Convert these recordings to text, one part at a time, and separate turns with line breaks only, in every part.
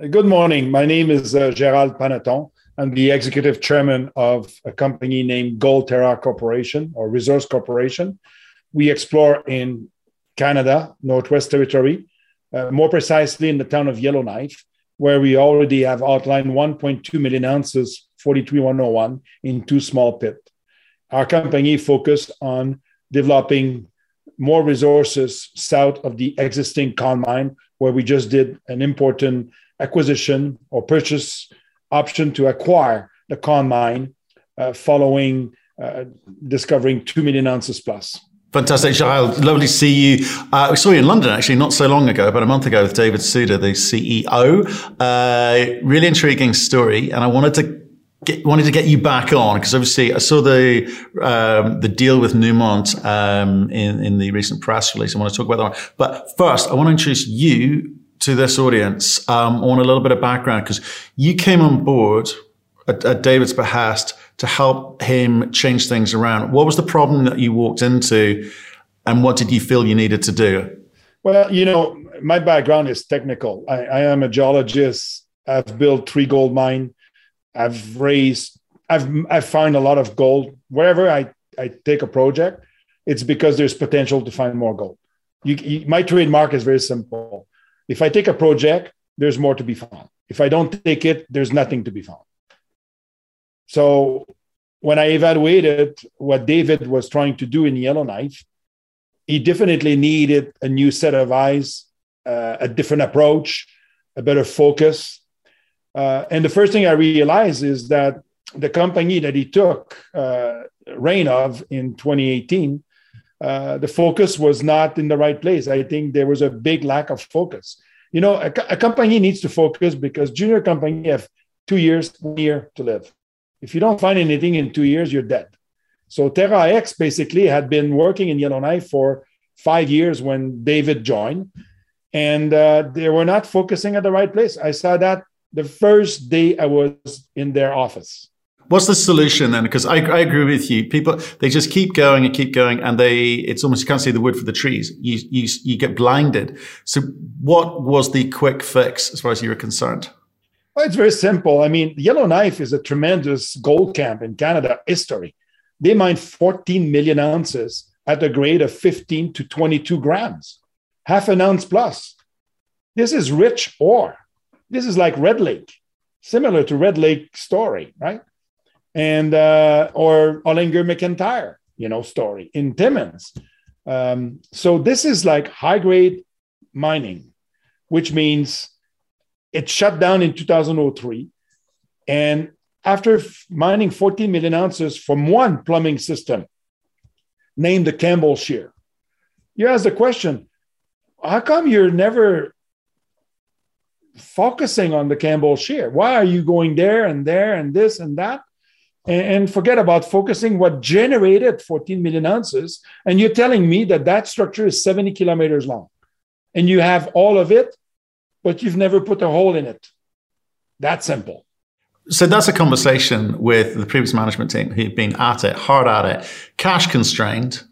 Good morning. My name is uh, Gérald Panneton. I'm the executive chairman of a company named Gold Terra Corporation or Resource Corporation. We explore in Canada, Northwest Territory, uh, more precisely in the town of Yellowknife, where we already have outlined 1.2 million ounces 43101 in two small pits. Our company focused on developing more resources south of the existing Con mine, where we just did an important acquisition or purchase option to acquire the Con mine uh, following uh, discovering 2 million ounces plus.
Fantastic, Giles. Lovely to see you. Uh, we saw you in London actually not so long ago, about a month ago, with David Suda, the CEO. Uh, really intriguing story, and I wanted to Get, wanted to get you back on because obviously I saw the um, the deal with Newmont um, in in the recent press release. I want to talk about that one. But first, I want to introduce you to this audience. Um, want a little bit of background because you came on board at, at David's behest to help him change things around. What was the problem that you walked into, and what did you feel you needed to do?
Well, you know, my background is technical. I, I am a geologist. I've built three gold mine I've raised, I've I've found a lot of gold wherever I I take a project. It's because there's potential to find more gold. You, you, my trademark is very simple. If I take a project, there's more to be found. If I don't take it, there's nothing to be found. So when I evaluated what David was trying to do in Yellowknife, he definitely needed a new set of eyes, uh, a different approach, a better focus, uh, and the first thing I realized is that the company that he took uh, reign of in 2018, uh, the focus was not in the right place. I think there was a big lack of focus. You know, a, a company needs to focus because junior company have two years, one year to live. If you don't find anything in two years, you're dead. So Terra X basically had been working in Yellowknife for five years when David joined, and uh, they were not focusing at the right place. I saw that the first day I was in their office.
What's the solution then? Because I, I, agree with you. People they just keep going and keep going, and they it's almost you can't see the wood for the trees. You you you get blinded. So, what was the quick fix as far as you were concerned?
Well, it's very simple. I mean, Yellowknife is a tremendous gold camp in Canada history. They mine 14 million ounces at a grade of 15 to 22 grams, half an ounce plus. This is rich ore. This is like Red Lake, similar to Red Lake story, right? And uh, or Hollinger McIntyre, you know, story in Timmins. Um, so this is like high grade mining, which means it shut down in 2003. And after mining 14 million ounces from one plumbing system named the Campbell Shear, you ask the question how come you're never focusing on the Campbell shear. Why are you going there and there and this and that? And, forget about focusing what generated 14 million ounces. And you're telling me that that structure is 70 kilometers long and you have all of it, but you've never put a hole in it. That simple.
So that's a conversation with the previous management team who've been at it, hard at it, cash constrained,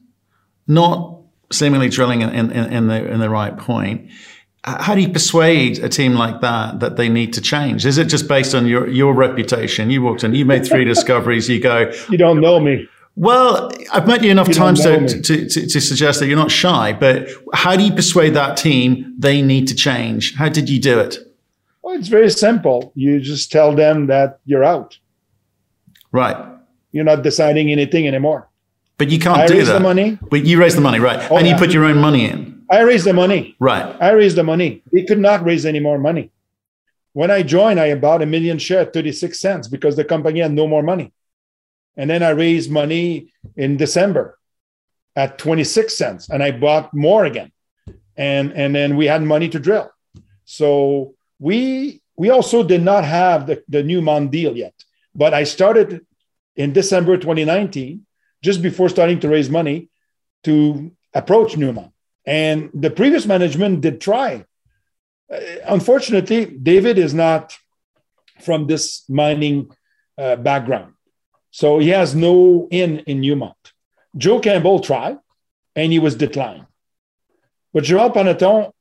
not seemingly drilling in, in, in the, in the right point how do you persuade a team like that that they need to change? Is it just based on your your reputation? You walked in, you made three discoveries. You go,
you don't know me.
Well, I've met you enough you times to, to, to, to, suggest that you're not shy. But how do you persuade that team they need to change? How did you do it?
Well, it's very simple. You just tell them that you're out.
Right.
You're not deciding anything anymore.
But you can't I do
raise
that.
the money.
But you raise the money, right? Oh, and yeah. you put your own money in.
I raised the money.
Right.
I raised the money. We could not raise any more money. When I joined, I bought a million share at 36 cents because the company had no more money. And then I raised money in December at 26 cents and I bought more again. And, and then we had money to drill. So we we also did not have the, the Newmont deal yet. But I started in December 2019, just before starting to raise money, to approach Newmont. And the previous management did try. Uh, unfortunately, David is not from this mining uh, background. So he has no in in Newmont. Joe Campbell tried and he was declined. But Gérald Panneton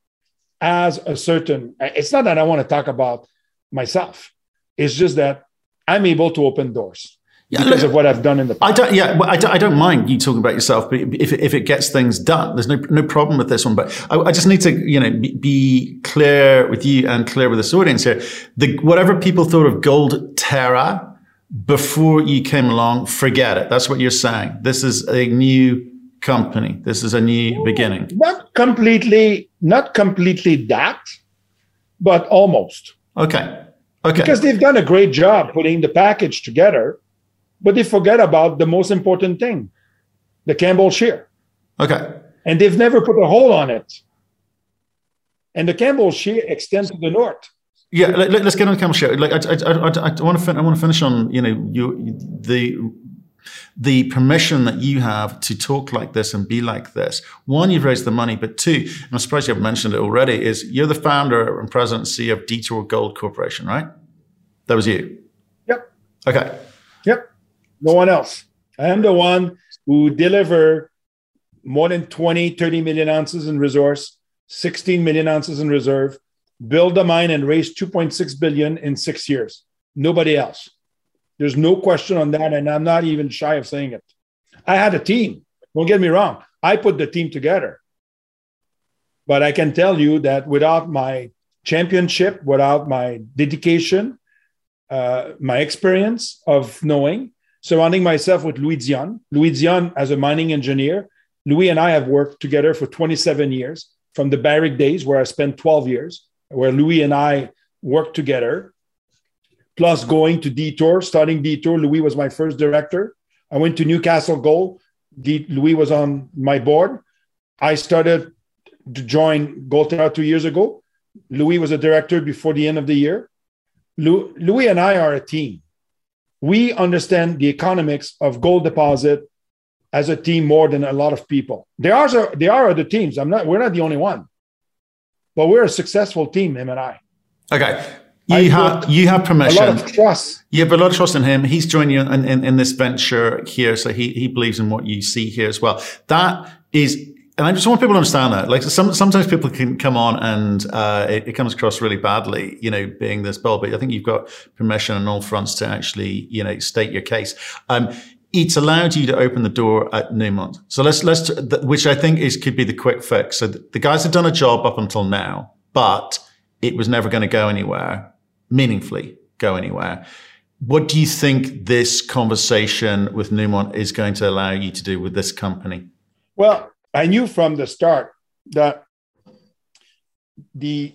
has a certain, it's not that I want to talk about myself, it's just that I'm able to open doors. Yeah, because look, of what I've done in the
past. I don't, yeah, I don't, I don't mind you talking about yourself, but if, if it gets things done, there's no, no problem with this one. But I, I just need to, you know, be, be, clear with you and clear with this audience here. The, whatever people thought of Gold Terra before you came along, forget it. That's what you're saying. This is a new company. This is a new beginning.
Not completely, not completely that, but almost.
Okay. Okay.
Because they've done a great job putting the package together, but they forget about the most important thing, the Campbell shear.
Okay.
And they've never put a hole on it. And the Campbell shear extends to the north.
Yeah, let, us get on the Campbell shear. Like, I, I, I, I want to, fin- I want to finish on, you know, you, the the permission that you have to talk like this and be like this. One, you've raised the money, but two, and I'm surprised you haven't mentioned it already, is you're the founder and CEO of Detour Gold Corporation, right? That was you.
Yep.
Okay.
Yep. No one else. I am the one who deliver more than 20, 30 million ounces in resource, 16 million ounces in reserve, build a mine and raise 2.6 billion in six years. Nobody else. There's no question on that. And I'm not even shy of saying it. I had a team. Don't get me wrong. I put the team together. But I can tell you that without my championship, without my dedication, uh, my experience of knowing, surrounding myself with Louis Dion. Louis Dion, as a mining engineer, Louis and I have worked together for 27 years from the Barrick days, where I spent 12 years, where Louis and I worked together plus going to Detour, starting Detour. Louis was my first director. I went to Newcastle Gold. Louis was on my board. I started to join Goldterra two years ago. Louis was a director before the end of the year. Lou- Louis and I are a team. We understand the economics of gold deposit as a team more than a lot of people. There are there are other teams. I'm not. We're not the only one, but we're a successful team. Him and I.
Okay, you have you have permission.
A lot of trust.
You have a lot of trust in him. He's joining you in, in, in this venture here, so he he believes in what you see here as well. That is and I just want people to understand that. Like some, sometimes people can come on and uh, it, it, comes across really badly, you know, being this bold. But I think you've got permission on all fronts to actually, you know, state your case. Um, it's allowed you to open the door at Newmont. So let's let's, which I think is could be the quick fix. So the guys have done a job up until now, but it was never going to go anywhere meaningfully go anywhere. What do you think this conversation with Newmont is going to allow you to do with this company?
Well, I knew from the start that the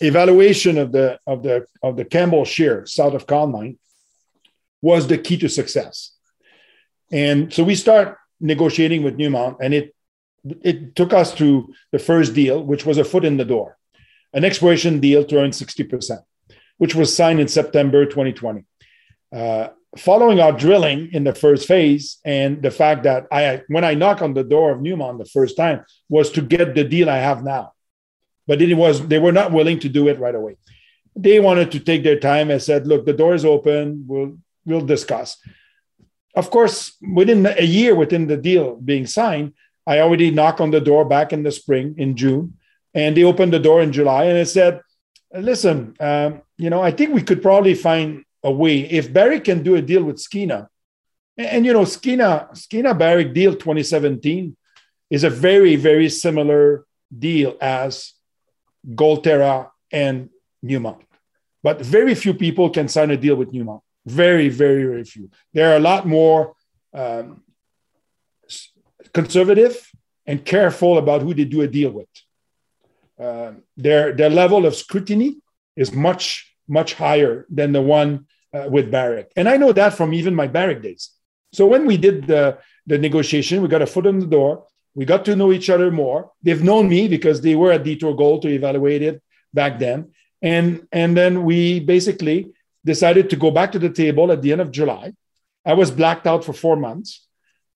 evaluation of the of the of the Campbell Shear south of Con Mine was the key to success. And so we start negotiating with Newmont, and it it took us to the first deal, which was a foot in the door, an exploration deal to earn 60% which was signed in September 2020. Uh, following our drilling in the first phase and the fact that I, when I knocked on the door of Newmont the first time, was to get the deal I have now. But it was they were not willing to do it right away. They wanted to take their time and said, "Look, the door is open. We'll we'll discuss." Of course, within a year within the deal being signed, I already knocked on the door back in the spring in June, and they opened the door in July, and I said, "Listen, um, you know, I think we could probably find a way if Barrick can do a deal with Skeena, and, and you know, Skeena, Skeena Barrick deal 2017 is a very, very similar deal as Goldterra and Newmont. But very few people can sign a deal with Newmont. Very, very, very few. There are a lot more um, conservative and careful about who they do a deal with. Uh, their, their level of scrutiny is much much higher than the one uh, with Barrick. And I know that from even my Barrick days. So when we did the, the negotiation, we got a foot in the door. We got to know each other more. They've known me because they were at Detour Gold to evaluate it back then. And, and then we basically decided to go back to the table at the end of July. I was blacked out for four months.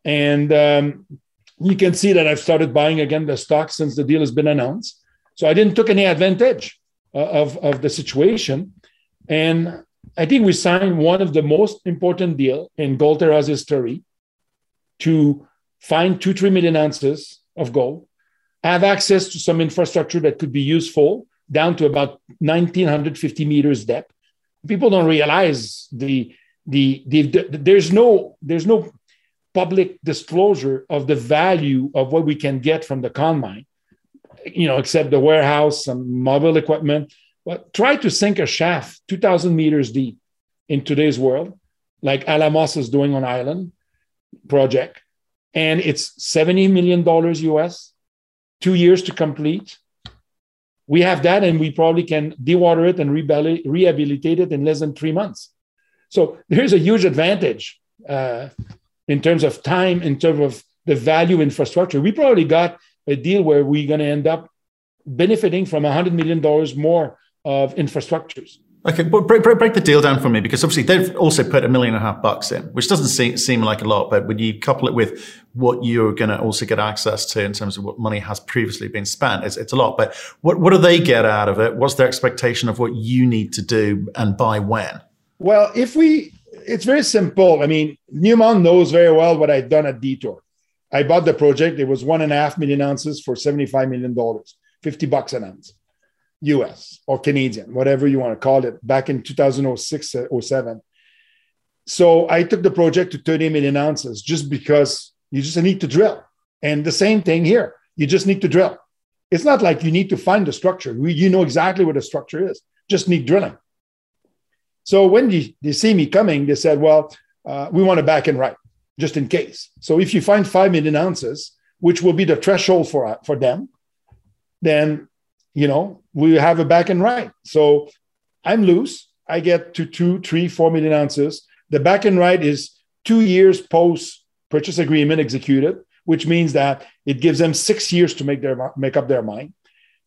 And um, you can see that I've started buying again the stock since the deal has been announced. So I didn't took any advantage Uh, of, of the situation. And I think we signed one of the most important deal in Goldterra's history to find two, three million ounces of gold, have access to some infrastructure that could be useful down to about 1950 meters depth. People don't realize the, the, the, the there's no there's no public disclosure of the value of what we can get from the con mine, you know, except the warehouse, some mobile equipment. But try to sink a shaft 2,000 meters deep in today's world, like Alamos is doing on Island project, and it's $70 million US, two years to complete we have that and we probably can dewater it and rehabilitate it in less than three months. So there's a huge advantage uh, in terms of time, in terms of the value infrastructure. We probably got a deal where we're going to end up benefiting from $100 million more of infrastructures.
Okay, but break, break, break, the deal down for me because obviously they've also put a million and a half bucks in, which doesn't seem, seem like a lot, but when you couple it with what you're going to also get access to in terms of what money has previously been spent, it's, it's a lot. But what, what do they get out of it? What's their expectation of what you need to do and by when?
Well, if we, it's very simple. I mean, Newmont knows very well what I've done at Detour. I bought the project. It was one and a half million ounces for $75 million, 50 bucks an ounce. US or Canadian, whatever you want to call it, back in 2006 uh, 07. So I took the project to 30 million ounces just because you just need to drill. And the same thing here, you just need to drill. It's not like you need to find the structure. You know exactly what the structure is, just need drilling. So when they, they see me coming, they said, well, uh, we want to back and right, just in case. So if you find 5 million ounces, which will be the threshold for, for them, then you know, we have a back and right. So I'm loose. I get to two, three, four million ounces. The back and right is two years post purchase agreement executed, which means that it gives them six years to make their make up their mind.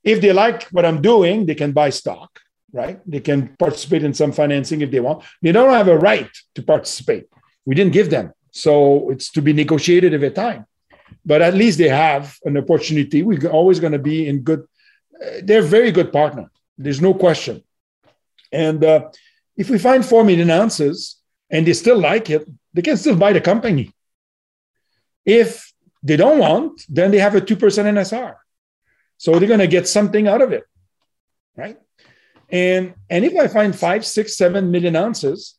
If they like what I'm doing, they can buy stock, right? They can participate in some financing if they want. They don't have a right to participate. We didn't give them. So it's to be negotiated every time. But at least they have an opportunity. We're always going to be in good they're a very good partner. There's no question. And uh, if we find 4 million ounces and they still like it, they can still buy the company. If they don't want, then they have a 2% NSR. So they're going to get something out of it. Right. And, and if I find five, six, seven million ounces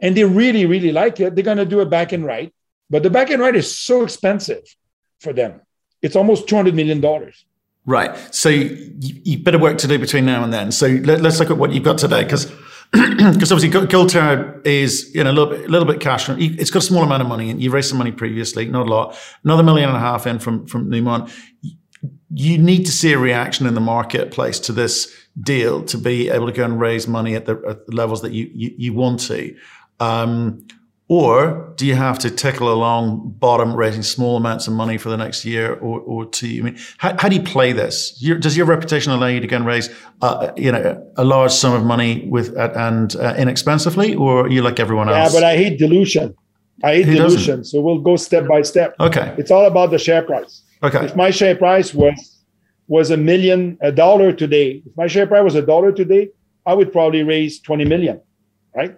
and they really, really like it, they're going to do a back and right. But the back and right is so expensive for them. It's almost $200 million.
Right. So you, you better work to do between now and then. So let, us look at what you've got today, because because obviously Terra is you know a little bit, little bit cash. It's got a small amount of money, and you raised some money previously, not a lot. Another million and a half in from from Newmont. You need to see a reaction in the marketplace to this deal to be able to go and raise money at the, at the levels that you you, you want to. Um, or do you have to tickle along bottom, raising small amounts of money for the next year or, or two? I mean, how, how do you play this? Your, does your reputation allow you to go and raise, uh, you know, a large sum of money with uh, and uh, inexpensively, or are you like everyone else?
Yeah, but I hate dilution. I hate Who dilution. Doesn't? So we'll go step by step.
Okay.
It's all about the share price.
Okay.
If my share price was was a million, a dollar today, if my share price was a dollar today, I would probably raise 20 million, right?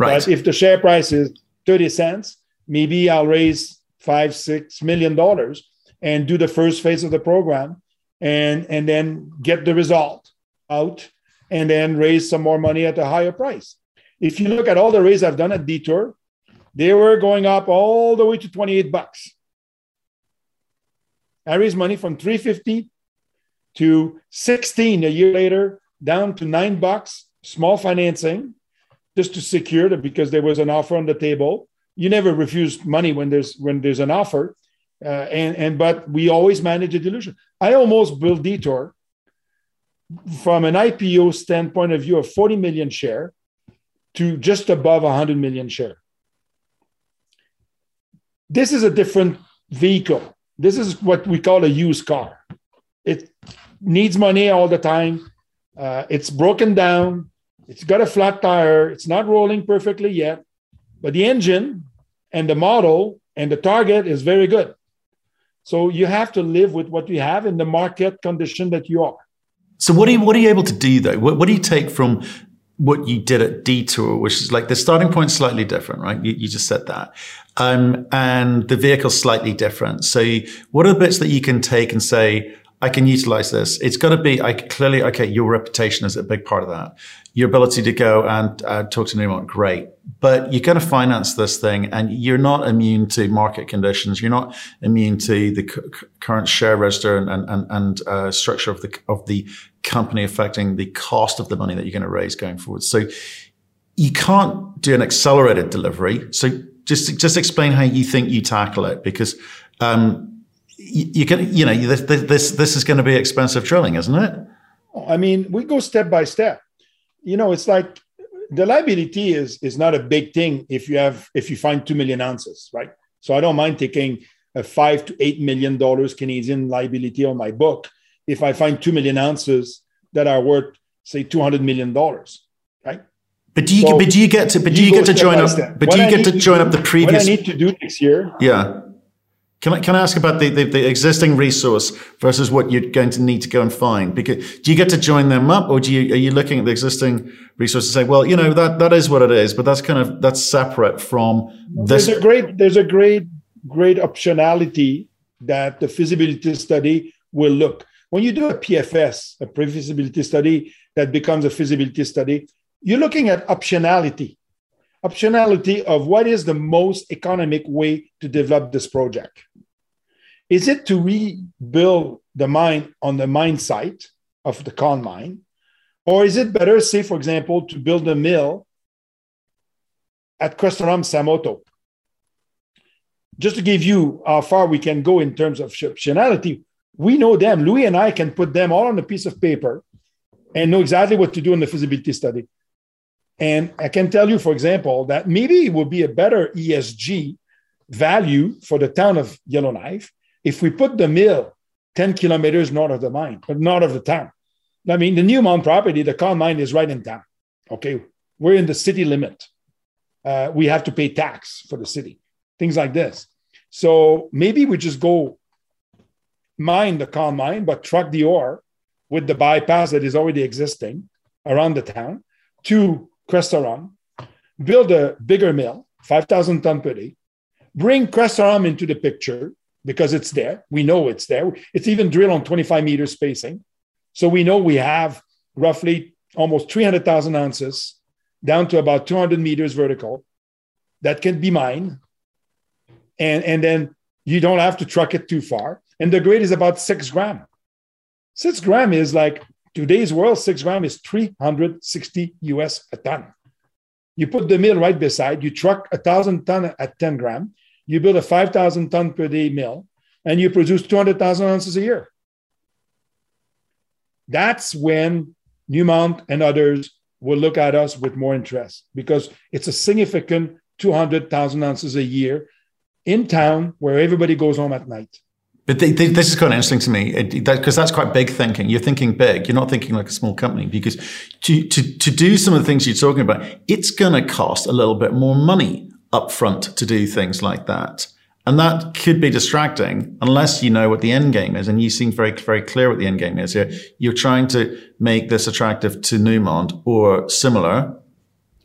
Right.
But if the share price is 30 cents, maybe I'll raise five, six million dollars and do the first phase of the program and, and then get the result out and then raise some more money at a higher price. If you look at all the raises I've done at Detour, they were going up all the way to 28 bucks. I raised money from 350 to 16 a year later, down to nine bucks, small financing just to secure it because there was an offer on the table. You never refuse money when there's when there's an offer, uh, and and but we always manage a dilution. I almost built Detour from an IPO standpoint of view of 40 million share to just above 100 million share. This is a different vehicle. This is what we call a used car. It needs money all the time. Uh, it's broken down. It's got a flat tire. It's not rolling perfectly yet, but the engine and the model and the target is very good. So you have to live with what you have in the market condition that you are.
So what are you what are you able to do though? What, what do you take from what you did at Detour, which is like the starting point slightly different, right? You, you just said that. Um, and the vehicle's slightly different. So what are the bits that you can take and say, I can utilize this. It's got to be I, clearly okay. Your reputation is a big part of that. Your ability to go and uh, talk to Newmont, great. But you're going to finance this thing, and you're not immune to market conditions. You're not immune to the c- current share register and and, and uh, structure of the of the company affecting the cost of the money that you're going to raise going forward. So you can't do an accelerated delivery. So just just explain how you think you tackle it, because um, you can, you know, this, this, this is going to be expensive drilling, isn't it?
I mean, we go step by step. You know, it's like the liability is is not a big thing if you have if you find two million ounces, right? So I don't mind taking a five to eight million dollars Canadian liability on my book if I find two million ounces that are worth say two hundred million dollars, right?
But do you so but do you get to but do you, you get to join up? But what do you I get to join up the previous?
What I need to do next year,
yeah, can I, can I ask about the, the, the, existing resource versus what you're going to need to go and find? Because do you get to join them up or do you, are you looking at the existing resource and say, well, you know, that, that is what it is, but that's kind of, that's separate from this.
There's a great, there's a great, great optionality that the feasibility study will look. When you do a PFS, a pre-feasibility study that becomes a feasibility study, you're looking at optionality optionality of what is the most economic way to develop this project. Is it to rebuild the mine on the mine site of the Con mine? Or is it better, say, for example, to build a mill at Crestaurum Samoto? Just to give you how far we can go in terms of optionality, we know them. Louis and I can put them all on a piece of paper and know exactly what to do in the feasibility study. And I can tell you, for example, that maybe it would be a better ESG value for the town of Yellowknife if we put the mill 10 kilometers north of the mine, but north of the town. I mean, the Newmont property, the Con mine is right in town. Okay. We're in the city limit. Uh, we have to pay tax for the city, things like this. So maybe we just go mine the Con mine, but truck the ore with the bypass that is already existing around the town to Crestaurum, build a bigger mill, 5,000 ton per day, bring Crestaurum into the picture because it's there. We know it's there. It's even drilled on 25 meter spacing. So we know we have roughly almost 300,000 ounces down to about 200 meters vertical that can be mined. And, and then you don't have to truck it too far. And the grade is about six gram. Six gram is like today's world, six gram is 360 US a ton. You put the mill right beside, you truck a thousand ton at 10 gram, you build a 5,000 ton per day mill, and you produce 200,000 ounces a year. That's when Newmont and others will look at us with more interest because it's a significant 200,000 ounces a year in town where everybody goes home at night.
But this is kind of interesting to me because that, that's quite big thinking. You're thinking big. You're not thinking like a small company because to, to, to do some of the things you're talking about, it's going to cost a little bit more money upfront to do things like that. And that could be distracting unless you know what the end game is. And you seem very, very clear what the end game is here. You're trying to make this attractive to Newmont or similar,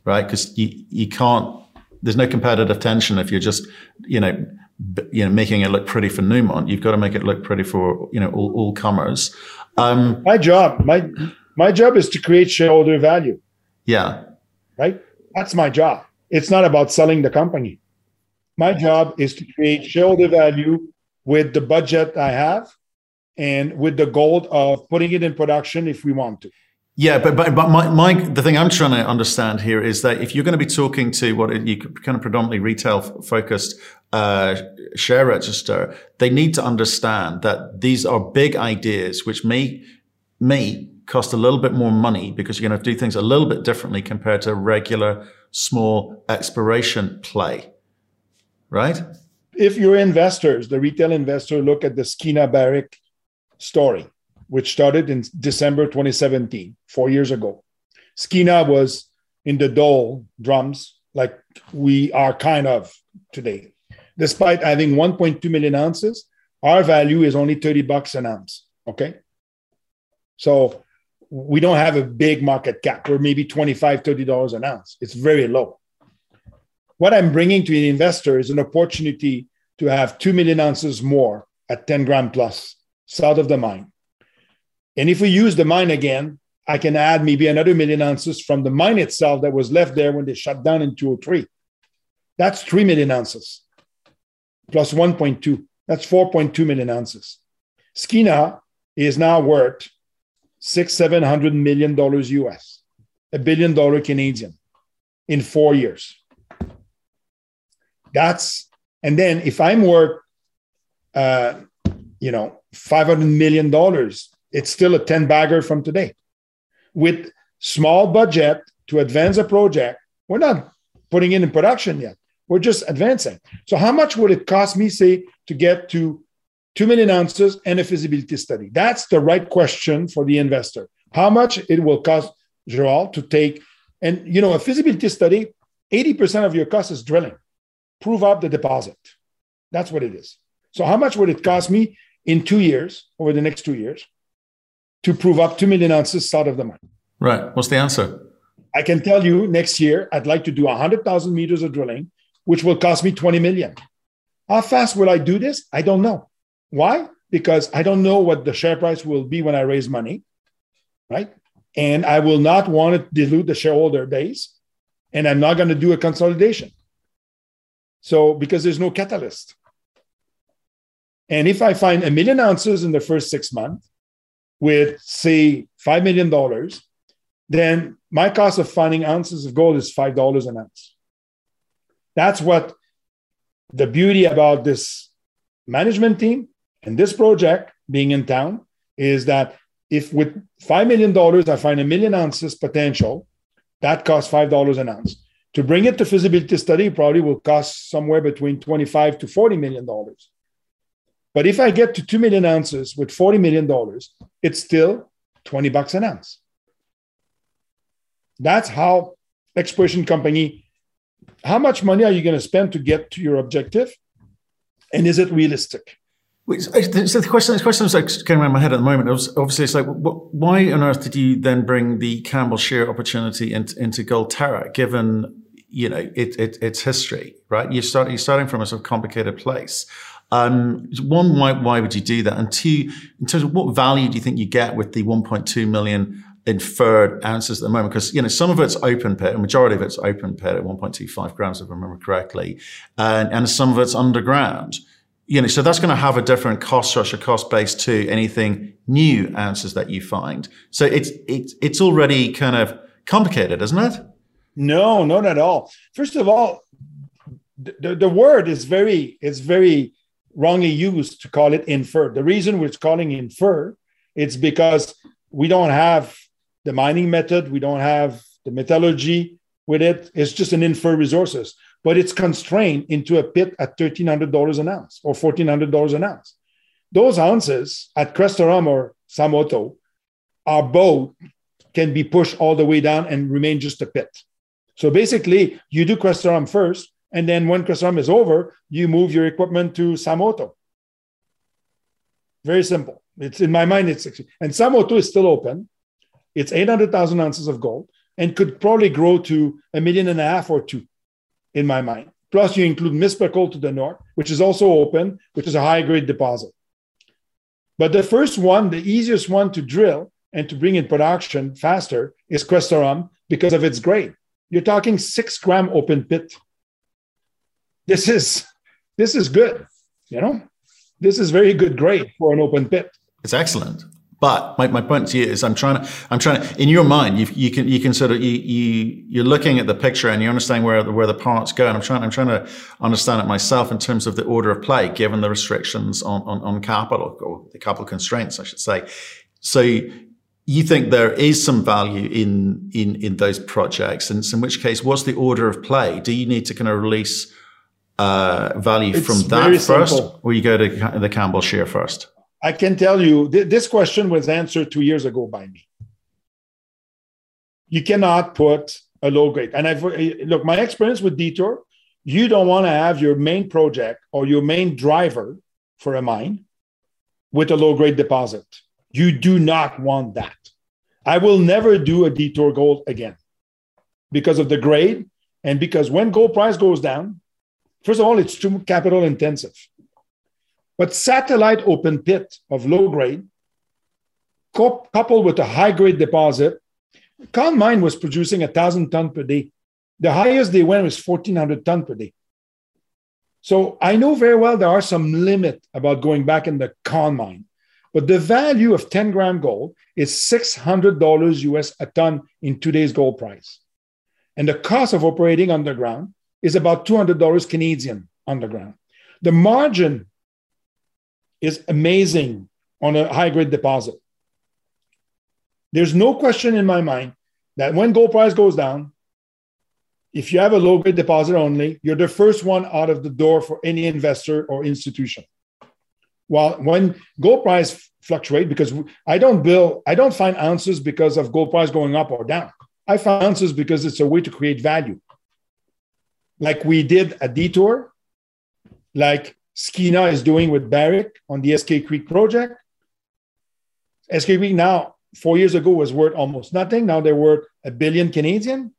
right? Because you, you can't, there's no competitive tension if you're just, you know, you know, making it look pretty for Newmont. You've got to make it look pretty for, you know, all, all comers.
Um, my job, my, my job is to create shareholder value.
Yeah.
Right. That's my job. It's not about selling the company. My job is to create shareholder value with the budget I have and with the goal of putting it in production if we want to.
Yeah, but but but my, my the thing I'm trying to understand here is that if you're going to be talking to what you kind of predominantly retail focused uh, share register, they need to understand that these are big ideas which may may cost a little bit more money because you're going to do things a little bit differently compared to regular small exploration play, right?
If your investors, the retail investor, look at the Skeena Barrick story, which started in December 2017, four years ago. Skeena was in the Dole drums, like we are kind of today. Despite having 1.2 million ounces, our value is only 30 bucks an ounce. Okay. So we don't have a big market cap. We're maybe 25 $30 an ounce. It's very low. What I'm bringing to the investor is an opportunity to have 2 million ounces more at 10 gram plus south of the mine And if we use the mine again, I can add maybe another million ounces from the mine itself that was left there when they shut down in 203. That's 3 million ounces plus 1.2. That's 4.2 million ounces. Skeena is now worth six, seven hundred million dollars US, a billion dollar Canadian in four years. That's, and then if I'm worth, uh, you know, $500 million, it's still a 10 bagger from today with small budget to advance a project. We're not putting it in production yet. We're just advancing. So, how much would it cost me, say, to get to 2 million ounces and a feasibility study? That's the right question for the investor. How much it will cost, Joel, to take, and you know, a feasibility study, 80% of your cost is drilling, prove up the deposit. That's what it is. So, how much would it cost me in two years, over the next two years, to prove up 2 million ounces out of the mine.
Right. What's the answer?
I can tell you next year, I'd like to do 100,000 meters of drilling, which will cost me 20 million. How fast will I do this? I don't know. Why? Because I don't know what the share price will be when I raise money, right? And I will not want to dilute the shareholder base. And I'm not going to do a consolidation. So, because there's no catalyst. And if I find a million ounces in the first six months, with, say, $5 million, then my cost of finding ounces of gold is $5 an ounce. That's what the beauty about this management team and this project being in town is that if with $5 million I find a million ounces potential, that costs $5 an ounce. To bring it to feasibility study probably will cost somewhere between 25 to $40 million. But if I get to 2 million ounces with $40 million, it's still 20 bucks an ounce. That's how exploration company, how much money are you going to spend to get to your objective? And is it realistic?
So the question, the question that's like going around my head at the moment. Obviously, it's like, why on earth did you then bring the Campbell shear opportunity into, into Goldterra, given you know it, it, its history, right? You start you're starting from a sort of complicated place. Um, one, why, why would you do that? And two, in terms of what value do you think you get with the 1.2 million inferred ounces at the moment? Because, you know, some of it's open pit, a majority of it's open pit at 1.25 grams, if I remember correctly, and, and some of it's underground. You know, so that's going to have a different cost structure, cost base to anything new answers that you find. So it's, it's, it's already kind of complicated, isn't it?
No, not at all. First of all, the, the word is very, it's very wrongly used to call it infer. The reason we're calling infer, it's because we don't have the mining method, we don't have the metallurgy with it. It's just an infer resources, but it's constrained into a pit at $1,300 an ounce or $1,400 an ounce. Those ounces at Crestaurum or Sam Otto are both can be pushed all the way down and remain just a pit. So basically, you do Crestaurum first, and then when Crestaurum is over, you move your equipment to Sam Otto. Very simple. It's in my mind, it's and Sam Otto is still open. It's 800,000 ounces of gold and could probably grow to a million and a half or two in my mind. Plus, you include Mispickel to the north, which is also open, which is a high grade deposit. But the first one, the easiest one to drill and to bring in production faster is Crestaurum because of its grade. You're talking six gram open pit this is this is good. You know, this is very good grade for an open pit.
It's excellent. But my, my point to you is I'm trying to I'm trying to in your mind you, you can you can sort of you, you you're looking at the picture and you understand where the, where the parts go and I'm trying I'm trying to understand it myself in terms of the order of play given the restrictions on on, on capital or the capital constraints I should say. So you think there is some value in in in those projects and in which case what's the order of play? Do you need to kind of release uh, value it's from that first, simple. or you go to the Campbell shear first?
I can tell you th- this question was answered two years ago by me. You cannot put a low grade. And I've eh, look, my experience with Detour, you don't want to have your main project or your main driver for a mine with a low grade deposit. You do not want that. I will never do a Detour gold again because of the grade and because when gold price goes down, First of all, it's too capital intensive. But satellite open pit of low grade coupled with a high grade deposit, Con Mine was producing a thousand ton per day. The highest they went was 1400 ton per day. So I know very well there are some limit about going back in the Con Mine, but the value of 10 gram gold is $600 US a ton in today's gold price. And the cost of operating underground is about $200 Canadian underground. The margin is amazing on a high grade deposit. There's no question in my mind that when gold price goes down, if you have a low grade deposit only, you're the first one out of the door for any investor or institution. While when gold price fluctuate, because I don't bill, I don't find ounces because of gold price going up or down. I find ounces because it's a way to create value. Like we did a detour, like Skeena is doing with Barrick on the Eskay Creek project. Eskay Creek now four years ago was worth almost nothing. Now they're worth a billion Canadian.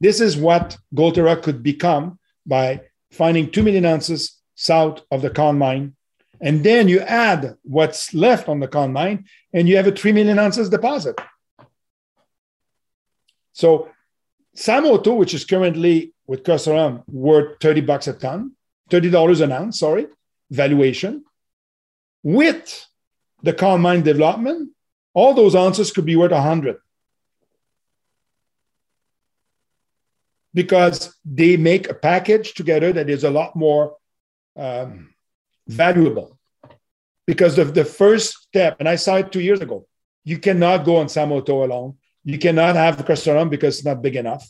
This is what Goldterra could become by finding 2 million ounces south of the Con mine. And then you add what's left on the Con mine, and you have a 3 million ounces deposit. So Sam Otto, which is currently with Crestaurum worth 30 bucks a ton, $30 an ounce, sorry, valuation, with the Con mine development, all those ounces could be worth 100 because they make a package together that is a lot more um, valuable. Because of the first step and i saw it two years ago you cannot go on Sam Otto alone. You cannot have Crestaurum because it's not big enough.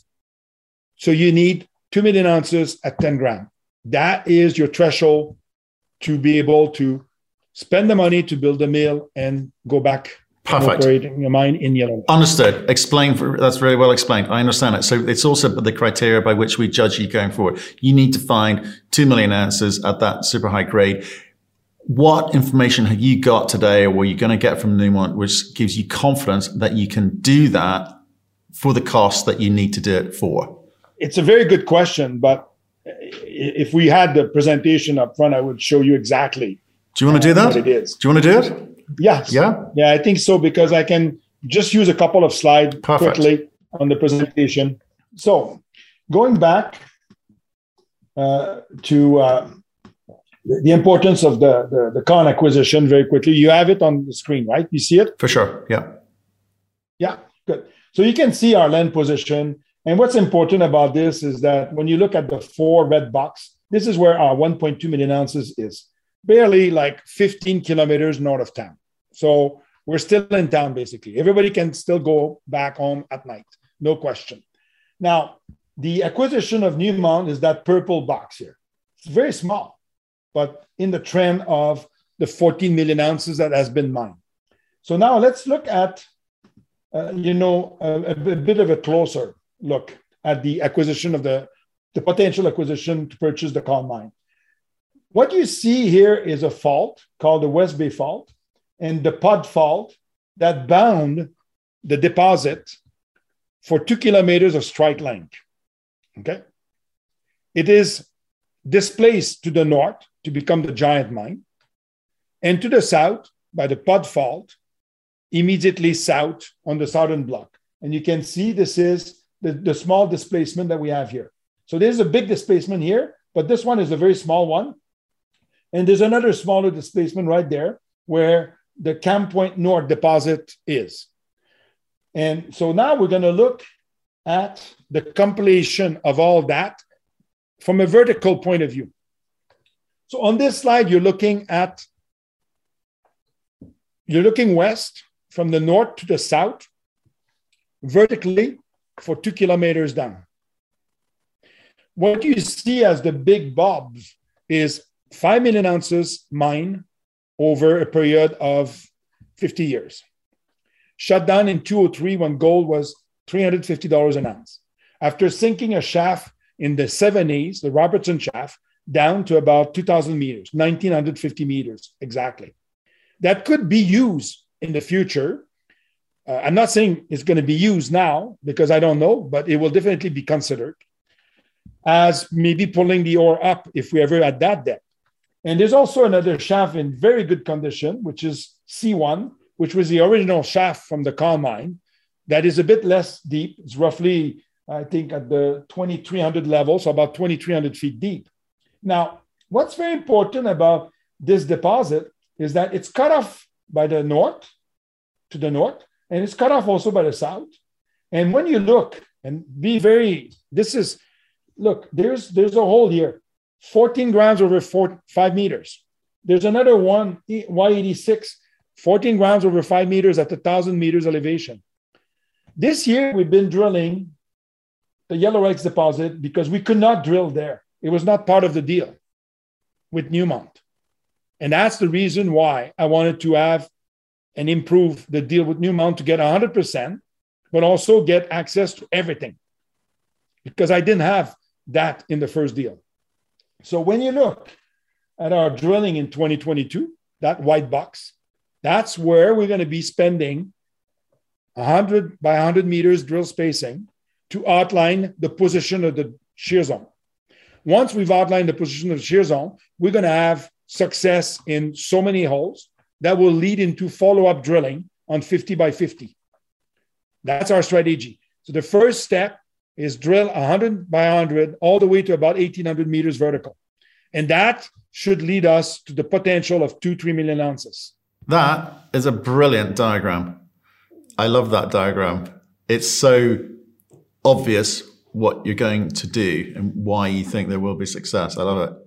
So you need 2 million ounces at 10 gram that is your threshold to be able to spend the money to build a mill and go back
Perfect.
Operating your mine in yellow.
Understood. Explain. For, that's very well explained. I understand it. So it's also the criteria by which we judge you going forward. You need to find two million ounces at that super high grade. What information have you got today, or were you going to get from Newmont, which gives you confidence that you can do that for the cost that you need to do it for?
It's a very good question, but if we had the presentation up front, I would show you exactly.
Do you want to do that?
It is.
Do you want to do it?
Yes.
Yeah.
Yeah, I think so because I can just use a couple of slides Perfect. quickly on the presentation. So, going back uh, to uh, the importance of the, the, the con acquisition very quickly, you have it on the screen, right? You see it?
For sure. Yeah.
Yeah, good. So you can see our land position. And what's important about this is that when you look at the four red box, this is where our 1.2 million ounces is barely like 15 kilometers north of town. So we're still in town, basically. Everybody can still go back home at night, no question. Now, the acquisition of Newmont is that purple box here. It's very small, but in the trend of the 14 million ounces that has been mined. So now let's look at, uh, you know, a, a, bit of a closer look at the acquisition of the, the potential acquisition to purchase the Con mine. What you see here is a fault called the West Bay Fault and the Pod Fault that bound the deposit for two kilometers of strike length. Okay. It is displaced to the north to become the giant mine, and to the south by the Pod Fault, immediately south on the southern block. And you can see this is the, the small displacement that we have here. So there's a big displacement here, but this one is a very small one. And there's another smaller displacement right there where the Camp Point North deposit is. And so now we're going to look at the compilation of all that from a vertical point of view. So on this slide, you're looking at you're looking west from the north to the south, vertically for two kilometers down. What you see as the big bobs is 5 million ounces mine over a period of 50 years. Shut down in 203 when gold was $350 an ounce. After sinking a shaft in the 70s, the Robertson shaft, down to about 2,000 meters, 1,950 meters exactly. That could be used in the future. Uh, I'm not saying it's going to be used now because I don't know, but it will definitely be considered as maybe pulling the ore up if we ever at that depth. And there's also another shaft in very good condition, which is C1, which was the original shaft from the Con mine, that is a bit less deep. It's roughly, I think, at the 2300 level, so about 2300 feet deep. Now, what's very important about this deposit is that it's cut off by the north to the north, and it's cut off also by the south. And when you look and be very, this is, look, there's there's a hole here, 14 grams over four, five meters. There's another one, Y86, 14 grams over five meters at a thousand meters elevation. This year we've been drilling the Yellorex deposit because we could not drill there. It was not part of the deal with Newmont. And that's the reason why I wanted to have and improve the deal with Newmont to get 100%, but also get access to everything because I didn't have that in the first deal. So when you look at our drilling in 2022, that white box, that's where we're going to be spending 100 by 100 meters drill spacing to outline the position of the shear zone. Once we've outlined the position of the shear zone, we're going to have success in so many holes that will lead into follow up drilling on 50 by 50. That's our strategy. So the first step is drill 100 by 100 all the way to about 1800 meters vertical. And that should lead us to the potential of two, 3 million ounces.
That is a brilliant diagram. I love that diagram. It's so obvious what you're going to do and why you think there will be success. I love it.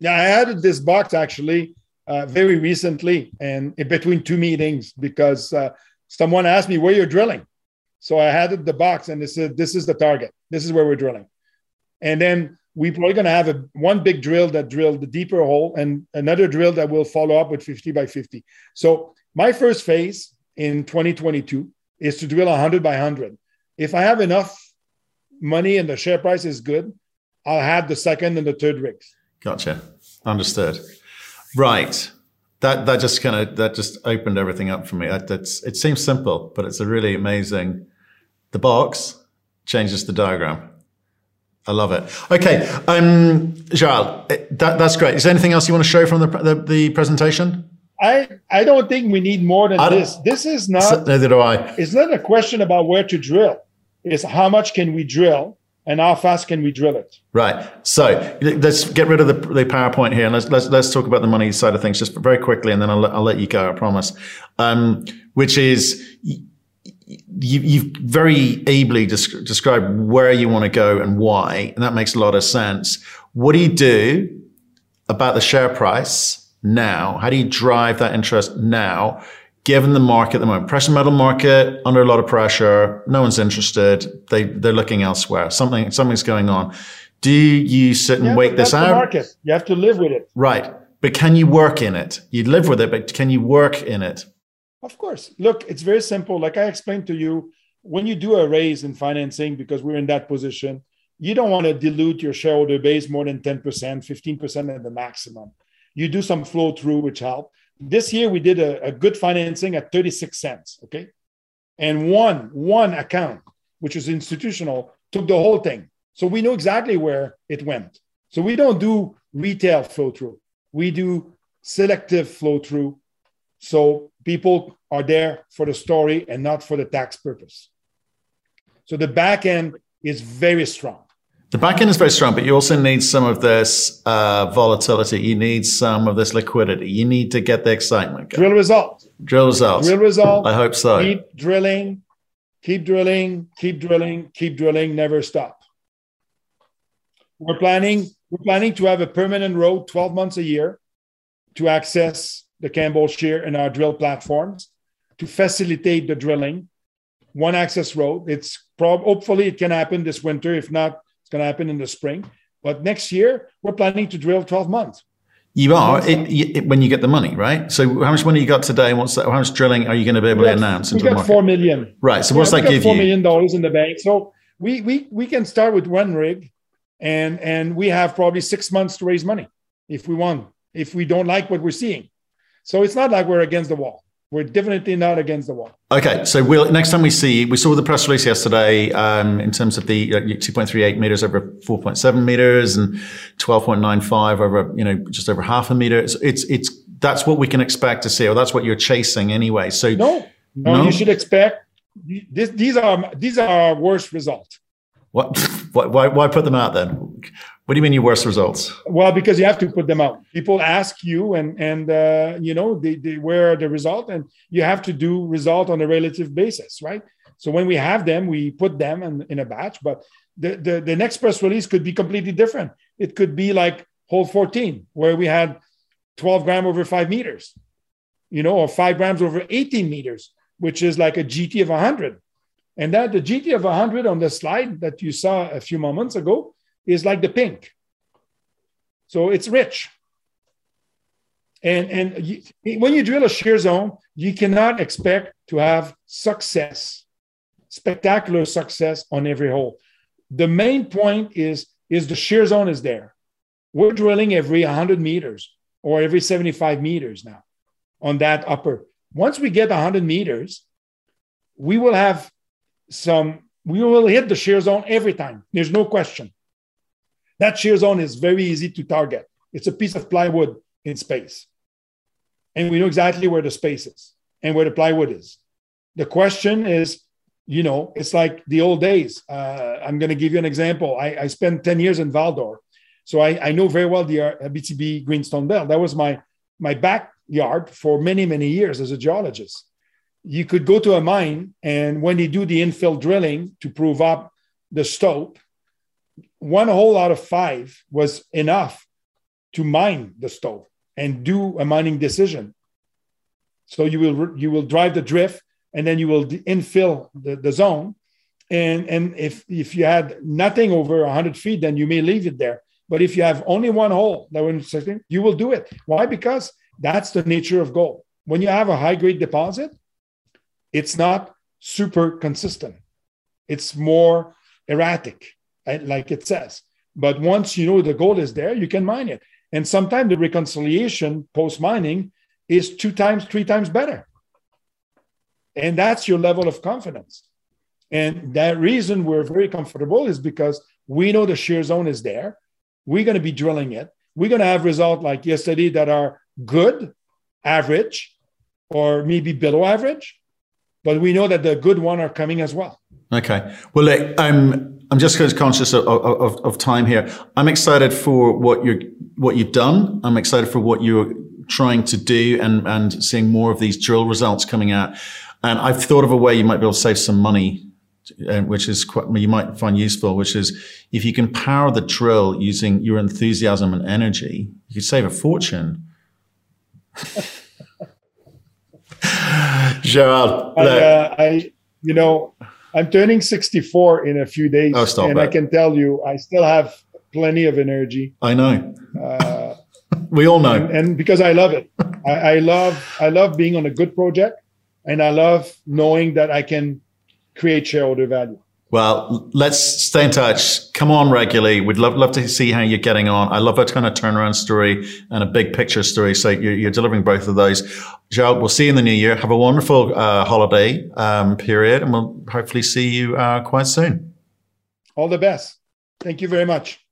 Yeah, I added this box actually uh, very recently and between two meetings because uh, someone asked me where you're drilling. So I had the box and they said, this is the target. This is where we're drilling. And then we're probably going to have a, one big drill that drilled the deeper hole and another drill that will follow up with 50 by 50. So my first phase in 2022 is to drill 100 by 100. If I have enough money and the share price is good, I'll have the second and the third rigs.
Gotcha. Understood. Right. That that just kind of that just opened everything up for me. That, that's it seems simple, but it's a really amazing. The box changes the diagram. I love it. Okay, um, Charles, that, that's great. Is there anything else you want to show from the, the, the presentation?
I I don't think we need more than this. This is not.
Neither do I.
It's not a question about where to drill. It's how much can we drill and how fast can we drill it.
Right. So let's get rid of the, the PowerPoint here and let's, let's let's talk about the money side of things just very quickly, and then I'll I'll let you go. I promise. Um, which is you, you've very ably described where you want to go and why, and that makes a lot of sense. What do you do about the share price now? How do you drive that interest now, given the market at the moment? Precious metal market under a lot of pressure. No one's interested. They they're looking elsewhere. Something something's going on. Do you sit and
yeah,
wait this out?
market. You have to live with it.
Right. But can you work in it? You live with it, but can you work in it?
Of course. Look, it's very simple. Like I explained to you, when you do a raise in financing, because we're in that position, you don't want to dilute your shareholder base more than 10%, 15% at the maximum. You do some flow through, which help. This year we did a, a good financing at 36 cents. Okay. And one, one account, which is institutional, took the whole thing. So we know exactly where it went. So we don't do retail flow through. We do selective flow through so people are there for the story and not for the tax purpose. So the back end is very strong.
The back end is very strong, but you also need some of this uh, volatility. You need some of this liquidity. You need to get the excitement.
Going. Drill results.
Drill results.
Drill results.
I hope so.
Keep drilling, keep drilling, keep drilling, keep drilling, never stop. We're planning, we're planning to have a permanent road 12 months a year to access the Campbell shear and our drill platforms to facilitate the drilling. One access road. It's prob- hopefully it can happen this winter. If not, going to happen in the spring. But next year we're planning to drill 12 months.
You are it, it, when you get the money, right? So how much money you got today? And what's that, how much drilling are you going to be able got, to announce?
We got four million.
Right. So yeah, what's that give
4
you?
Four million dollars in the bank. So we we we can start with one rig, and and we have probably six months to raise money if we want. If we don't like what we're seeing, so it's not like we're against the wall. We're definitely not against the wall.
Okay, so we'll next time we see, we saw the press release yesterday um, in terms of the uh, 2.38 meters over 4.7 meters and 12.95 over you know just over half a meter. It's it's, it's that's what we can expect to see, or that's what you're chasing anyway. So
no, no, no? you should expect this, these are these are our worst results.
What? why, why put them out then? What do you mean your worst results?
Well, because you have to put them out. People ask you, and and uh, you know they, they where the result, and you have to do result on a relative basis, right? So when we have them, we put them in, in a batch. But the, the the next press release could be completely different. It could be like hole 14, where we had 12 gram over five meters, you know, or five grams over 18 meters, which is like a GT of 100. And that the GT of 100 on the slide that you saw a few moments ago is like the pink. So it's rich. And, and you, when you drill a shear zone, you cannot expect to have success, spectacular success on every hole. The main point is, is the shear zone is there. We're drilling every 100 meters or every 75 meters now on that upper. Once we get 100 meters, we will have some, we will hit the shear zone every time. There's no question. That shear zone is very easy to target. It's a piece of plywood in space. And we know exactly where the space is and where the plywood is. The question is, you know, it's like the old days. Uh, I'm going to give you an example. I, I, spent 10 years in Val-d'Or. So I, I know very well the uh, Abitibi Greenstone Belt. That was my, my backyard for many, many years as a geologist you could go to a mine and when they do the infill drilling to prove up the stope, one hole out of five was enough to mine the stope and do a mining decision. So you will you will drive the drift and then you will infill the, the zone. And, and if, if you had nothing over 100 feet, then you may leave it there. But if you have only one hole that will you will do it. Why? Because that's the nature of gold. When you have a high grade deposit, it's not super consistent. It's more erratic, like it says. But once you know the gold is there, you can mine it. And sometimes the reconciliation post mining is two times, three times better. And that's your level of confidence. And that reason we're very comfortable is because we know the shear zone is there. We're going to be drilling it. We're going to have results like yesterday that are good, average, or maybe below average but we know that the good one are coming as well.
Okay. Well, look, I'm I'm just conscious of, of, of time here. I'm excited for what you're what you've done. I'm excited for what you're trying to do and and seeing more of these drill results coming out. And I've thought of a way you might be able to save some money, uh, which is quite you might find useful. Which is if you can power the drill using your enthusiasm and energy, you could save a fortune. Gerald,
I, uh, I, you know, I'm turning 64 in a few days,
oh, stop
and I can tell you, I still have plenty of energy.
I know. Uh, we all know,
and, and, because I love it, I, I love, I love being on a good project, and I love knowing that I can create shareholder value.
Well, let's stay in touch. Come on regularly. We'd love, love to see how you're getting on. I love a kind of turnaround story and a big picture story. So you're, you're delivering both of those. Joe, we'll see you in the new year. Have a wonderful uh, holiday um, period, and we'll hopefully see you uh, quite soon.
All the best. Thank you very much.